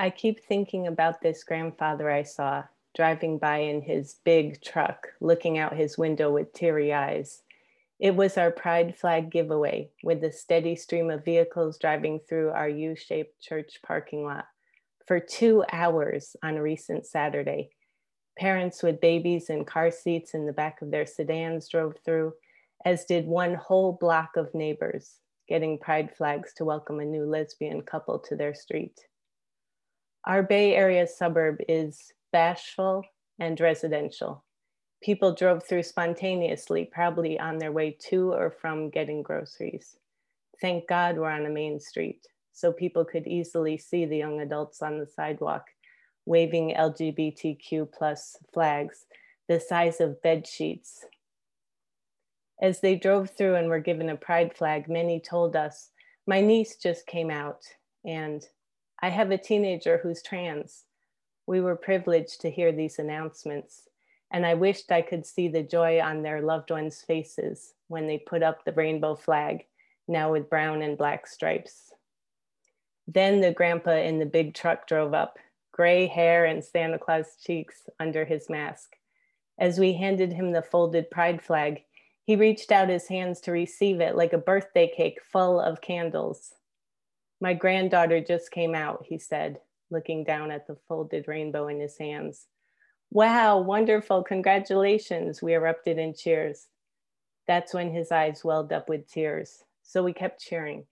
I keep thinking about this grandfather I saw driving by in his big truck, looking out his window with teary eyes. It was our pride flag giveaway with a steady stream of vehicles driving through our U shaped church parking lot for two hours on a recent Saturday. Parents with babies in car seats in the back of their sedans drove through, as did one whole block of neighbors getting pride flags to welcome a new lesbian couple to their street. Our Bay Area suburb is bashful, and residential. People drove through spontaneously, probably on their way to or from getting groceries. Thank God we're on a main street, so people could easily see the young adults on the sidewalk waving LGBTQ plus flags the size of bed sheets. As they drove through and were given a pride flag, many told us, My niece just came out, and I have a teenager who's trans. We were privileged to hear these announcements, and I wished I could see the joy on their loved ones' faces when they put up the rainbow flag, now with brown and black stripes. Then the grandpa in the big truck drove up, gray hair and Santa Claus cheeks under his mask. As we handed him the folded pride flag, he reached out his hands to receive it like a birthday cake full of candles. My granddaughter just came out, he said looking down at the folded rainbow in his hands. Wow, wonderful, congratulations, we erupted in cheers. That's when his eyes welled up with tears. So we kept cheering.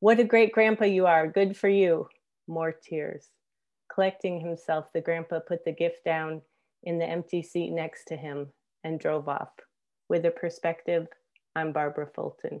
What a great grandpa you are, good for you. More tears. Collecting himself, the grandpa put the gift down in the empty seat next to him and drove off. With a perspective, I'm Barbara Fulton.